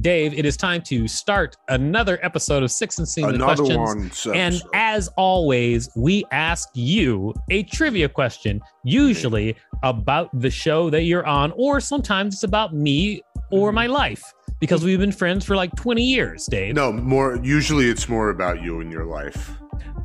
Dave, it is time to start another episode of Six and Another Questions. one, and as always, we ask you a trivia question, usually about the show that you're on, or sometimes it's about me or Mm-hmm. my life, because we've been friends for like 20 years, Dave. No, more. Usually, it's more about you and your life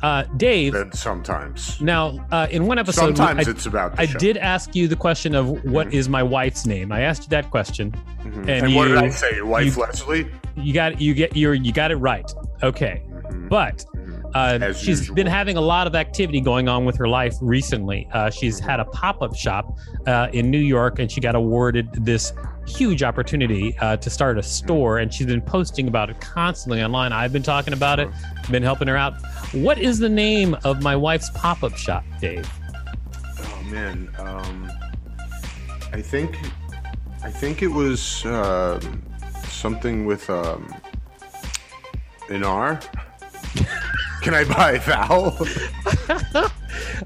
Uh, Dave, than sometimes. now uh, in one episode, Sometimes I, it's about. I show. did ask you the question of what is my wife's name. I asked you that question, Mhm. and And, what did I say? Your wife, you- Leslie. you got you get your you got it right. Okay, Mhm. but uh, she's usual. been having a lot of activity going on with her life recently. Uh, she's had a pop up shop uh, in New York, and she got awarded this huge opportunity uh, to start a store. And she's been posting about it constantly online. I've been talking about it, been helping her out. What is the name of my wife's pop up shop, Dave? Oh man, um, I think, I think it was um, something with um, an R. Can I buy a vowel?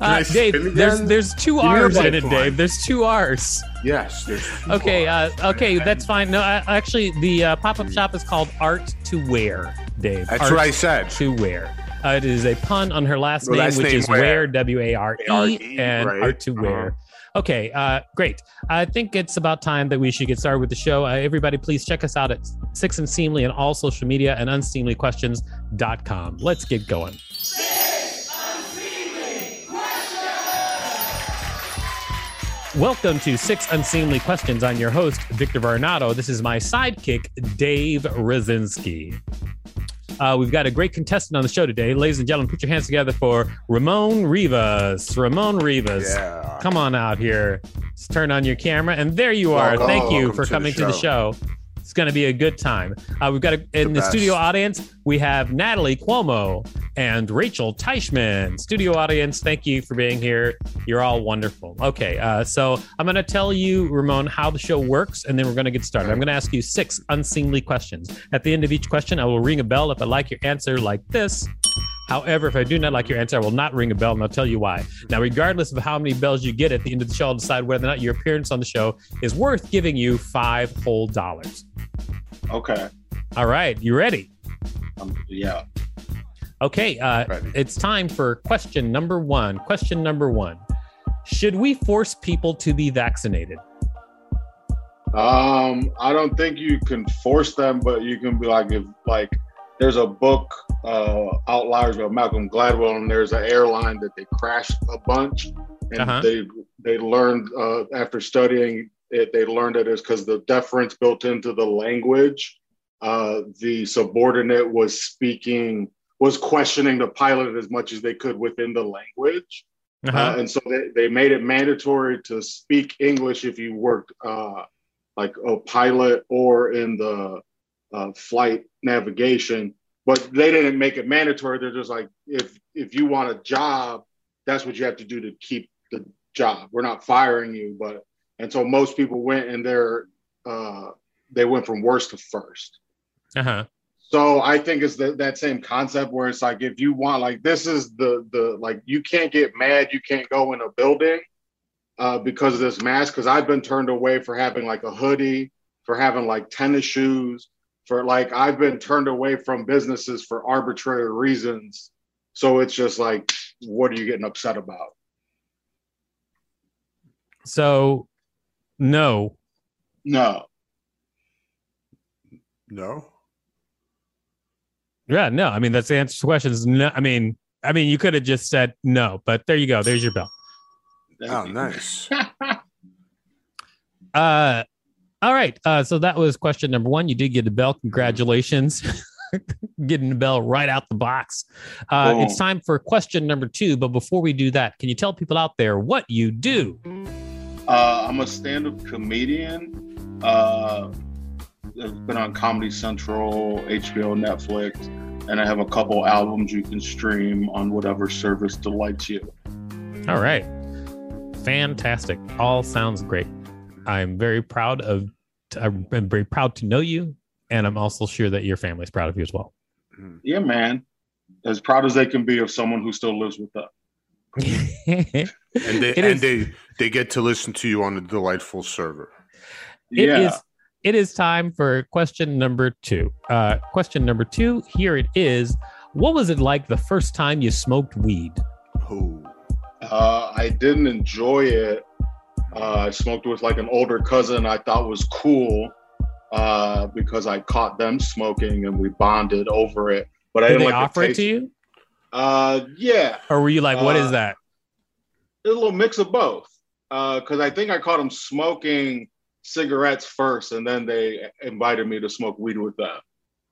Uh, Dave, there's there's two Give me a R's in it. Dave. There's two R's. yes. There's two Okay, uh, okay, And- that's fine. No, I, actually, the uh, pop up shop is called Art to Wear, Dave. That's Art what I said. To Wear. Uh, it is a pun on her last Her name, which name is Ware. Ware, W A R E, and right. Art to Wear. Uh-huh. Okay, uh, great. I think it's about time that we should get started with the show. Uh, everybody, please check us out at Six Unseemly and all social media and unseemlyquestions.com. Let's get going. Welcome to Six Unseemly Questions. I'm your host, Victor Varnado. This is my sidekick, Dave Rosinski. Uh, we've got a great contestant on the show today. Ladies and gentlemen, put your hands together for Ramon Rivas. Ramon Rivas. Yeah. Come on out here. Turn on your camera. And there you are. Welcome. Thank you Welcome for to the coming to the show. It's going to be a good time. Uh, we've got a, in the, best. studio audience, we have Natalie Cuomo and Rachel Teichman. Studio audience, thank you for being here. You're all wonderful. Okay, uh, so I'm going to tell you, Ramon, how the show works, and then we're going to get started. I'm going to ask you six unseemly questions. At the end of each question, I will ring a bell if I like your answer, like this. However, if I do not like your answer, I will not ring a bell and I'll tell you why. Now, regardless of how many bells you get at the end of the show, I'll decide whether or not your appearance on the show is worth giving you five whole dollars. Okay. All right, you ready? Um, yeah. Okay, uh, Ready. it's time for question number one. Question number one Should we force people to be vaccinated? Um, I don't think you can force them, but you can be like, if like, there's a book, uh, Outliers by Malcolm Gladwell, and there's an airline that they crashed a bunch, and Uh-huh. they they learned uh, after studying it, they learned that it's because the deference built into the language. Uh, the subordinate was speaking, was questioning the pilot as much as they could within the language. Uh-huh. Uh, and so they, they made it mandatory to speak English if you worked uh, like a pilot or in the uh, flight navigation. But they didn't make it mandatory. They're just like, if if you want a job, that's what you have to do to keep the job. We're not firing you, but and so most people went and they're uh, they went from worst to first. Uh-huh. So I think it's the, that same concept where it's like if you want like this is the the like you can't get mad you can't go in a building uh, because of this mask because I've been turned away for having like a hoodie for having like tennis shoes for like I've been turned away from businesses for arbitrary reasons. So it's just like what are you getting upset about? So, no. No. No. Yeah, no. I mean, that's the answer to questions. no. I mean, I mean, you could have just said no, but there you go. There's your bell. Oh, nice. Uh, all right. Uh, so that was question number one. You did get a bell. Congratulations. Getting the bell right out the box. Uh, it's time for question number two. But before we do that, can you tell people out there what you do? Uh, I'm a stand-up comedian. Uh, I've been on Comedy Central, HBO, Netflix, and I have a couple albums you can stream on whatever service delights you. All right. Fantastic. All sounds great. I'm very proud of I'm very proud to know you and I'm also sure that your family's proud of you as well. Yeah, man. As proud as they can be of someone who still lives with them. it And they It and is- they they get to listen to you on a delightful server. yeah. is it is time for question number 2. Uh question number 2, here it is. What was it like the first time you smoked weed? Ooh. Uh, I didn't enjoy it. Uh, I smoked with like an older cousin I thought was cool uh, because I caught them smoking and we bonded over it. But I Did didn't they like offer the it to you? Uh, yeah, Or were you like, what is Uh, that? a little mix of both. Because I think I caught them smoking cigarettes first, and then they invited me to smoke weed with them.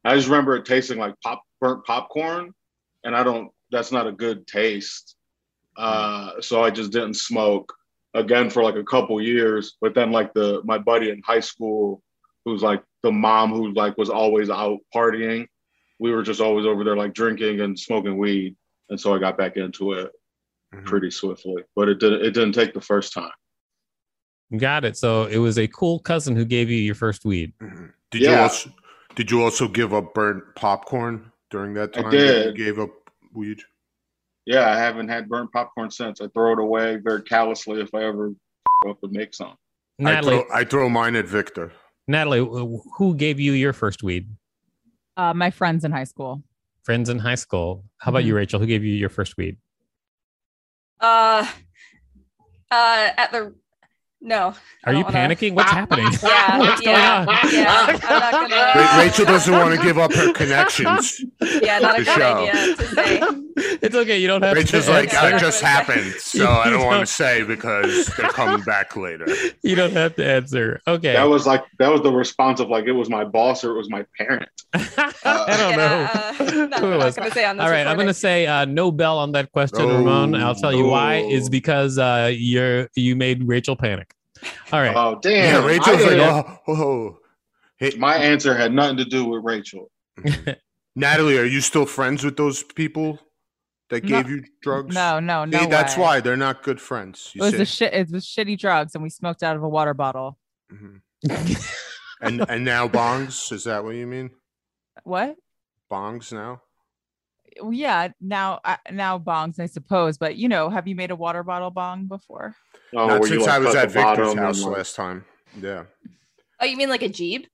I just remember it tasting like pop burnt popcorn, and I don't. That's not a good taste. Uh, so I just didn't smoke again for like a couple years. But then like the my buddy in high school, who's like the mom who like was always out partying, we were just always over there like drinking and smoking weed, and so I got back into it Mhm. pretty swiftly. But it didn't. It didn't take the first time. Got it. So it was a cool cousin who gave you your first weed. Mhm. Did you also did you also give up burnt popcorn during that I time? that did. You gave up weed. Yeah, I haven't had burnt popcorn since. I throw it away very callously if I ever f- up and make some. I throw, I throw mine at Victor. Natalie, who gave you your first weed? Uh, my friends in high school. Friends in high school. How about you, Rachel? Who gave you your first weed? Uh, uh, at the no. Are you don't wanna- panicking? What's happening? Yeah, What's yeah, going on? yeah. I'm not gonna. Rachel doesn't want to give up her connections. Yeah, not a the good show. idea to say. it's okay. You don't have Rachel's to. like, that just not gonna happened, so I don't want don't- to say because they're coming back later. You don't have to answer. Okay. That was like that was the response of like it was my boss or it was my parent. I don't Yeah, uh, know. no, who it was. gonna say on this All right, I'm gonna say uh, no bell on that question, Ramon. I'll tell you why. Oh. Is because uh, you're you made Rachel panic. All right. Oh damn! Yeah, damn! Rachel's like, didn't- oh, oh. Hey, my answer had nothing to do with Rachel. Natalie, are you still friends with those people that No. gave you drugs? No, no, no. See, that's why they're not good friends. It was see? a shit. It was shitty drugs, and we smoked out of a water bottle. Mhm. and and now bongs. Is that what you mean? What? Bongs now? Well, Yeah, now uh, now bongs, I suppose. But you know, have you made a water bottle bong before? Oh, not since like, I was at Victor's house like- last time. Yeah, Oh, you mean like a jeep?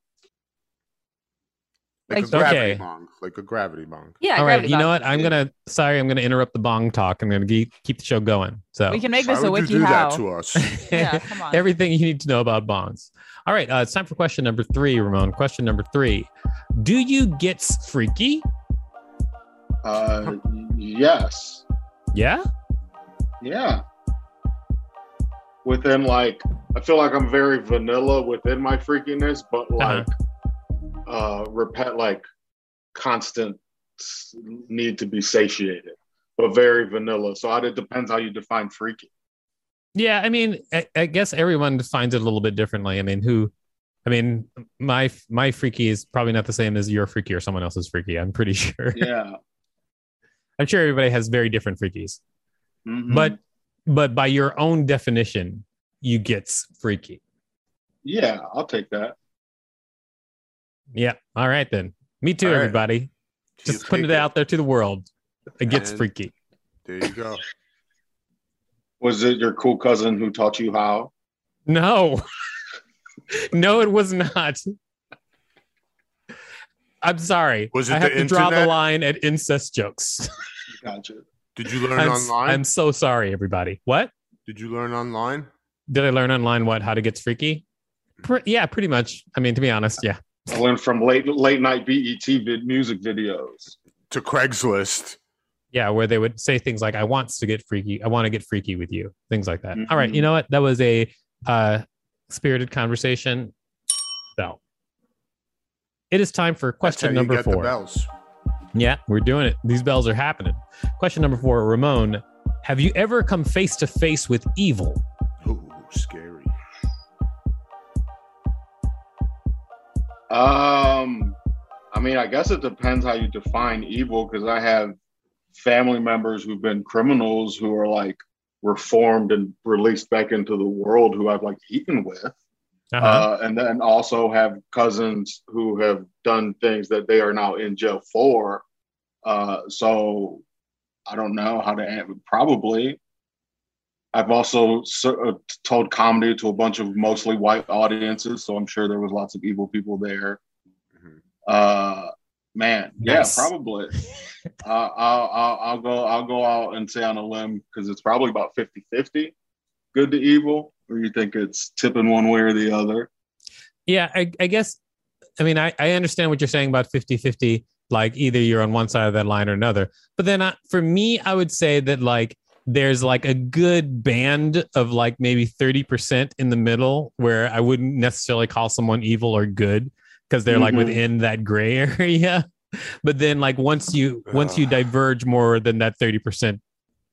like, Like- a gravity Okay. bong, like a gravity bong. Yeah. All right. gravity You know what? I'm gonna. Sorry, I'm gonna interrupt the bong talk. I'm gonna ge- keep the show going. So We can make Why this a wiki you do how. that to us? Yeah, come on. Everything you need to know about bongs. All right, uh, it's time for question number three, Ramon. Question number three: Do you get freaky? Uh, yes. Yeah. Yeah. Within like, I feel like I'm very vanilla within my freakiness, but like, uh, repet like constant need to be satiated, but very vanilla. So it depends how you define freaky. Yeah. I mean, I, I guess everyone defines it a little bit differently. I mean, who? I mean, my my freaky is probably not the same as your freaky or someone else's freaky. I'm pretty sure. Yeah. I'm sure everybody has very different freakies. Mhm. But but by your own definition, you gets freaky. yeah, I'll take that. Yeah. All right then. Me too, All right. everybody. You Just putting take it out there to the world. It gets And- freaky. There you go. Was it your cool cousin who taught you how? No. no, it was not. I'm sorry. Was it I have the to draw the line at incest jokes. Gotcha. Did you learn I'm, online? I'm so sorry, everybody. What? Did you learn online? Did I learn online what? How to get freaky? Pre- yeah, pretty much. I mean, to be honest, yeah. I learned from late late night BET vid- music videos. To Craigslist. Yeah, where they would say things like, I want to get freaky. I want to get freaky with you. Things like that. All right. Mhm. You know what? That was a uh, spirited conversation. So it is time for question number four. bells. Yeah, we're doing it. These bells are happening. Question number four, Ramon. Have you ever come face to face with evil? Ooh, scary. Um, I mean, I guess it depends how you define evil because I have family members who've been criminals who are like reformed and released back into the world who I've like eaten with. Uh-huh. Uh, and then also have cousins who have done things that they are now in jail for. Uh, so I don't know how to answer. Probably. I've also uh, told comedy to a bunch of mostly white audiences, so I'm sure there was lots of evil people there. Mhm. Uh, man, Nice. yeah, probably. uh, I'll, I'll, I'll go. I'll go out and say on a limb because it's probably about 50-50, good to evil. Or you think it's tipping one way or the other? Yeah, I, I guess. I mean, I, I understand what you're saying about 50 50, like either you're on one side of that line or another. But then I, for me, I would say that like there's like a good band of like maybe 30% in the middle where I wouldn't necessarily call someone evil or good because they're like Mhm. within that gray area. But then like once you once you diverge more than that 30%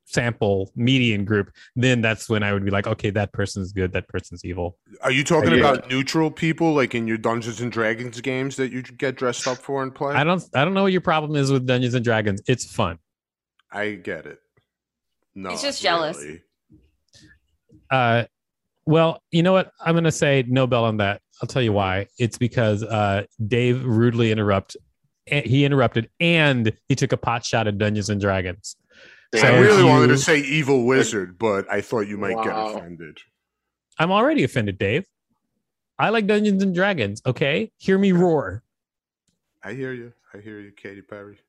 sample median group, then that's when I would be like, okay, that person's good, that person's evil. Are you talking Yeah. about neutral people, like in your Dungeons and Dragons games that you get dressed up for and play? I don't I don't know what your problem is with Dungeons and Dragons. It's fun. I get it. No, He's just jealous. really. Uh, well, you know what? I'm going to say no bell on that. I'll tell you why. It's because uh, Dave rudely interrupt. eh, He interrupted, and he took a pot shot at Dungeons and Dragons. I really you- wanted to say evil wizard, but I thought you might Wow. get offended. I'm already offended, Dave. I like Dungeons and Dragons. Okay, hear me roar. I hear you. I hear you, Katy Perry.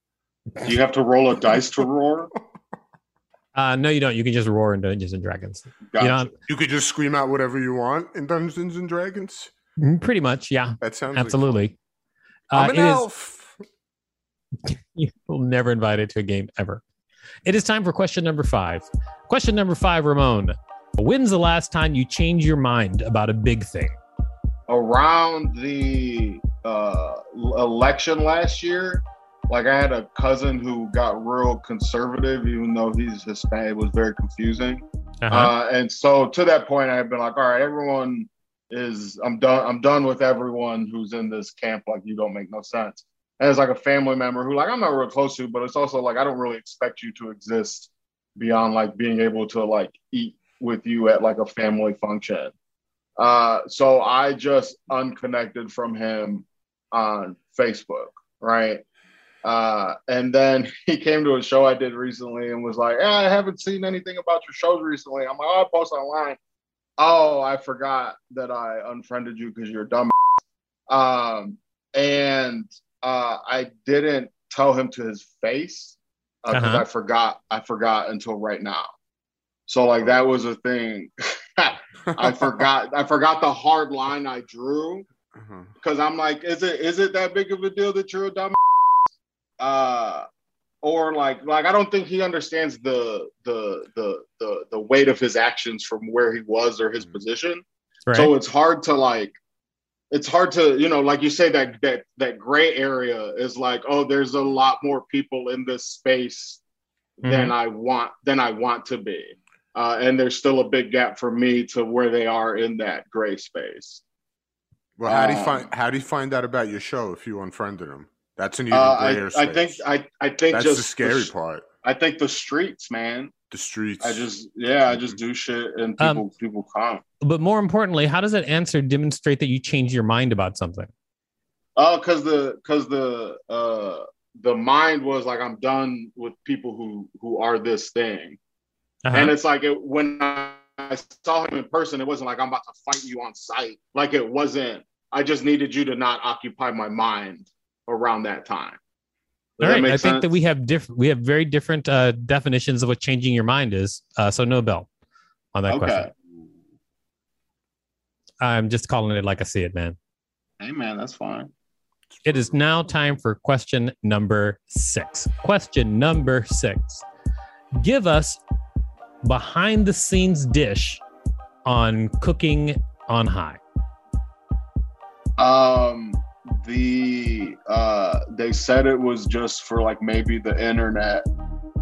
Do you have to roll a dice to roar? Uh, no, you don't. You can just roar in Dungeons and Dragons. Gotcha. You know, You could just scream out whatever you want in Dungeons and Dragons. mm, pretty much. Yeah, That sounds like absolutely. fun. I'm Uh, an it is- elf. you will never invite it to a game ever. It is time for question number five. Question number five, Ramon. When's the last time you changed your mind about a big thing? around the uh, election last year, like I had a cousin who got real conservative, even though he's Hispanic. It was very confusing. Uh-huh. Uh, and so to that point, I've been like, all right, everyone is, I'm done. I'm done with everyone who's in this camp. Like, you don't make no sense. It's like a family member who, like, I'm not real close to, but it's also like, I don't really expect you to exist beyond like being able to like eat with you at like a family function. Uh, so I just unconnected from him on Facebook, right? Uh, and then he came to a show I did recently and was like, "Yeah, I haven't seen anything about your shows recently. I'm like, oh, I post online. Oh, I forgot that I unfriended you because you're dumb. Um, and uh, I didn't tell him to his face because Uh-huh. I forgot. I forgot until right now. So like that was a thing. I forgot. I forgot the hard line I drew Uh-huh. because I'm like, is it is it that big of a deal that you're a dumb? Uh, or like like I don't think he understands the the the the the weight of his actions from where he was or his position. right. So it's hard to like it's hard to you know like you say that that that gray area is like oh there's a lot more people in this space than I want than I want to be. Uh, and there's still a big gap for me to where they are in that gray space. Well, how do you Um, find how do you find out about your show if you unfriended them That's an even Uh, grayer I, I think. I, I think That's just the scary sh- part. I think the streets, man. The streets. I just yeah, I just do shit and people Um, people come. but more importantly, how does that answer demonstrate that you change your mind about something? Oh, cause the cause the uh the mind was like I'm done with people who who are this thing. Uh-huh. And it's like it, when I, I saw him in person, it wasn't like I'm about to fight you on sight. Like it wasn't. I just needed you to not occupy my mind around that time. Does All right. I think that we have different we have very different uh, definitions of what changing your mind is. Uh, so no bell on that okay. question. I'm just calling it like I see it, man. Hey man, that's fine. It is now time for question number six. Question number six. Give us behind the scenes dish on cooking on high. Um, the uh, they said it was just for like maybe the internet,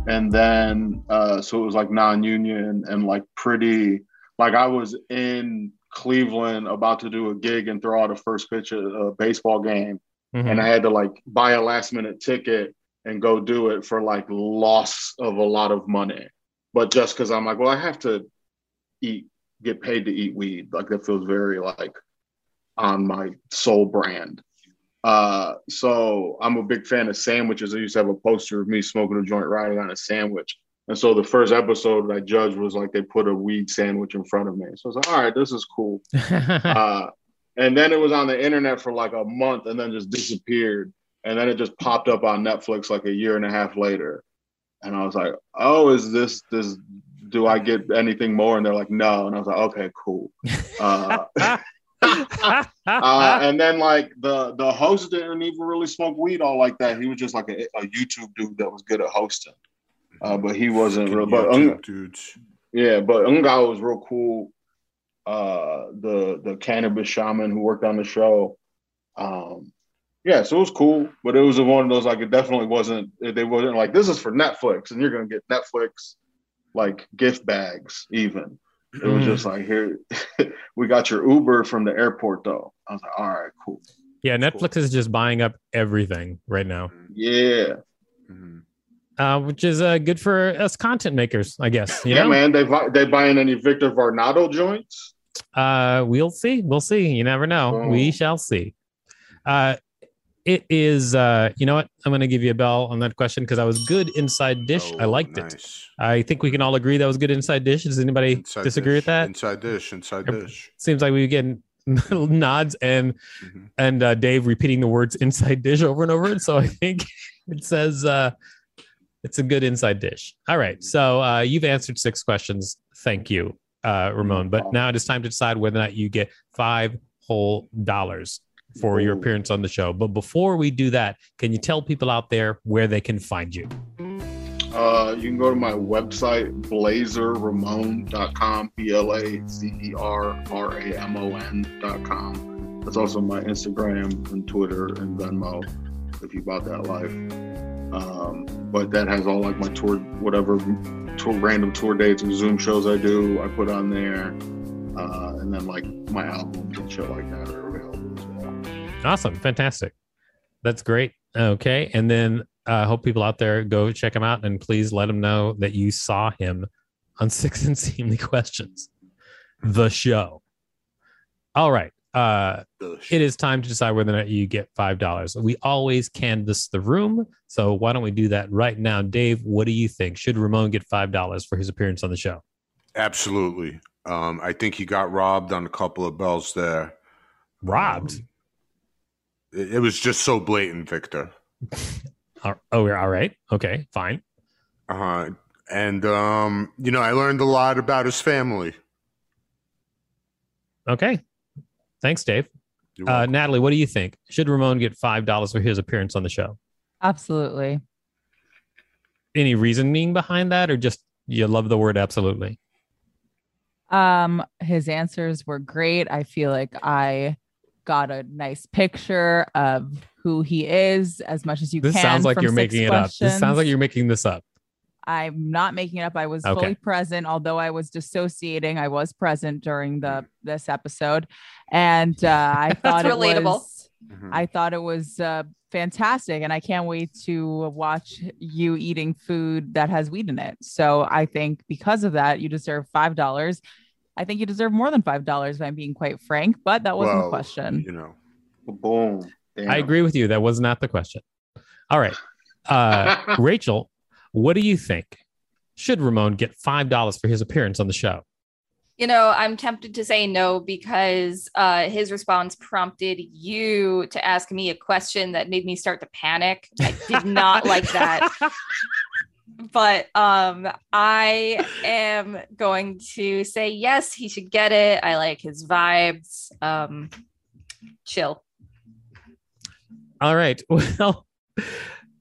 and then uh, so it was like non-union and like pretty. Like I was in Cleveland, about to do a gig and throw out a first pitch at a baseball game, Mhm. and I had to like buy a last minute ticket and go do it for like loss of a lot of money. But just because I'm like, well, I have to eat, get paid to eat weed, like that feels very like on my soul brand. Uh, so I'm a big fan of sandwiches. I used to have a poster of me smoking a joint riding on a sandwich. And so the first episode that I judged was like they put a weed sandwich in front of me. So I was like, all right, this is cool. Uh, and then it was on the internet for like a month and then just disappeared. And then it just popped up on Netflix like a year and a half later. And I was like, oh, is this this do I get anything more? And they're like, no. And I was like, okay, cool. Uh, uh, and then like the the host didn't even really smoke weed all like that. He was just like a, a YouTube dude that was good at hosting. Uh, but he wasn't real. But YouTube dudes. yeah, but Unga was real cool. Uh, the the cannabis shaman who worked on the show. Um, yeah, so it was cool, but it was one of those like it definitely wasn't. They wasn't like this is for Netflix, and you're gonna get Netflix like gift bags. Even it was just like here, we got your Uber from the airport though. I was like, all right, cool. yeah, Netflix is just buying up everything right now, Yeah, Mhm. uh, which is uh, good for us content makers, I guess. You yeah, know? man. They buy, they buying any Victor Varnado joints? Uh, we'll see. We'll see. You never know. Oh. We shall see. Uh, it is. Uh, you know what? I'm going to give you a bell on that question because I was good inside dish. I Oh, liked it. I think we can all agree that was good inside dish. Does anybody Inside disagree dish. with that? Inside dish. Inside Yep. dish. Seems like we get nods and Mhm. and uh, Dave repeating the words inside dish over and over. And so I think it says uh, it's a good inside dish. All right. So uh, you've answered six questions. Thank you, uh, Ramon. But now it is time to decide whether or not you get five whole dollars for your appearance on the show. But before we do that, can you tell people out there where they can find you? Uh, you can go to my website, blazerramon.com, B L A Z E R R A M O N.com. That's also my Instagram and Twitter and Venmo if you bought that life. Um, but that has all like my tour, whatever tour, random tour dates and Zoom shows I do, I put on there. Uh, and then like my albums and shit like that Awesome. Fantastic. That's great. Okay. And then I uh, hope people out there go check him out and please let him know that you saw him on Six Unseemly Questions, the show. All right. Uh, it is time to decide whether or not you get $5. We always canvass the room. So why don't we do that right now? Dave, what do you think? Should Ramon get $5 for his appearance on the show? Absolutely. Um, I think he got robbed on a couple of bells there. Robbed? Um, it, it was just so blatant, Victor. All- oh, all right. Okay. Fine. Uh-huh. And um, you know, I learned a lot about his family. Okay. Thanks, Dave. Uh. Natalie, what do you think? Should Ramon get five dollars for his appearance on the show? Absolutely. Any reasoning behind that, or just you love the word absolutely? Um, his answers were great. I feel like I got a nice picture of who he is as much as you This can. This sounds like from you're six making it up. This sounds like you're making this up. I'm not making it up. I was Okay. fully present, although I was dissociating. I was present during the this episode, and uh, I thought it relatable. was. Mhm. I thought it was uh, fantastic, and I can't wait to watch you eating food that has weed in it. So I think because of that, you deserve five dollars. I think you deserve more than five dollars. If I'm being quite frank, but that wasn't Well, the question. You know, Boom. Damn. I agree with you. That was not the question. All right, uh, Rachel, what do you think? Should Ramon get five dollars for his appearance on the show? You know, I'm tempted to say no because uh, his response prompted you to ask me a question that made me start to panic. I did not like that. But um, I am going to say yes, he should get it. I like his vibes. Um, chill. All right. Well,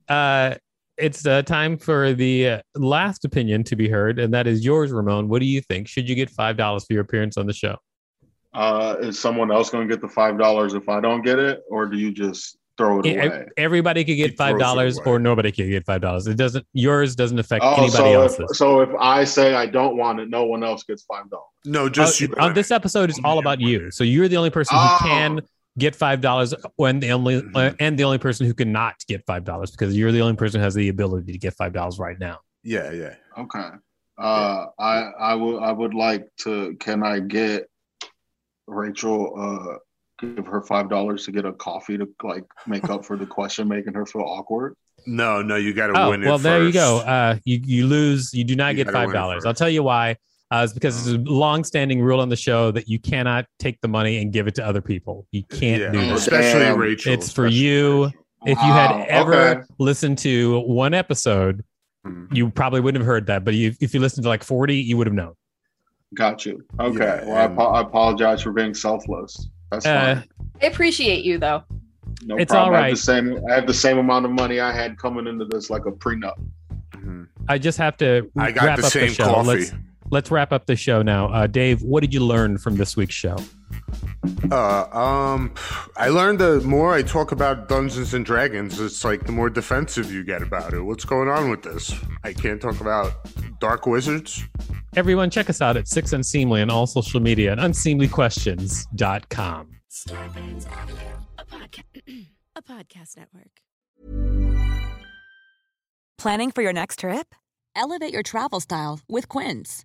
uh, it's uh, time for the uh, last opinion to be heard, and that is yours, Ramon. What do you think? Should you get five dollars for your appearance on the show? Uh, is someone else going to get the five dollars if I don't get it, or do you just throw it away. Everybody could get five dollars, or nobody could get five dollars. It doesn't. Yours doesn't affect Oh, anybody so else's. if, so if I say I don't want it, no one else gets five dollars. No, just Uh, you. on this episode is all about you. So you're the only person Oh. who can get five dollars, when the only uh, and the only person who cannot get five dollars because you're the only person who has the ability to get five dollars right now. Yeah, yeah. Okay. Uh, I I would I would like to. Can I get Rachel? Give her five dollars to get a coffee to like make up for the question making her feel awkward. No, no, you got to Oh win it. well, there you go. Uh, you you lose. You do not You get five dollars. I'll tell you why. Uh, it's because it's a long-standing rule on the show that you cannot take the money and give it to other people. You can't yeah, do that. especially Damn. Rachel. It's for you. Rachel. If you had ever okay. listened to one episode, Hmm. you probably wouldn't have heard that. But you, if you listened to like forty, you would have known. Got you. Okay. Yeah, well, I, and- I apologize for being selfless. That's Uh, fine. I appreciate you though. No it's problem. all I have the same. I have the same amount of money I had coming into this, like a prenup. Mhm. I just have to I got wrap the up same the show. coffee. Let's let's wrap up the show now. Uh, Dave, what did you learn from this week's show? Uh, um, I learned the more I talk about Dungeons and Dragons, it's like the more defensive you get about it. What's going on with this? I can't talk about Dark Wizards. Everyone, check us out at Six Unseemly on all social media and unseemlyquestions.com. Scarpins Avenue, a, podca- a podcast network. Planning for your next trip? Elevate your travel style with Quince.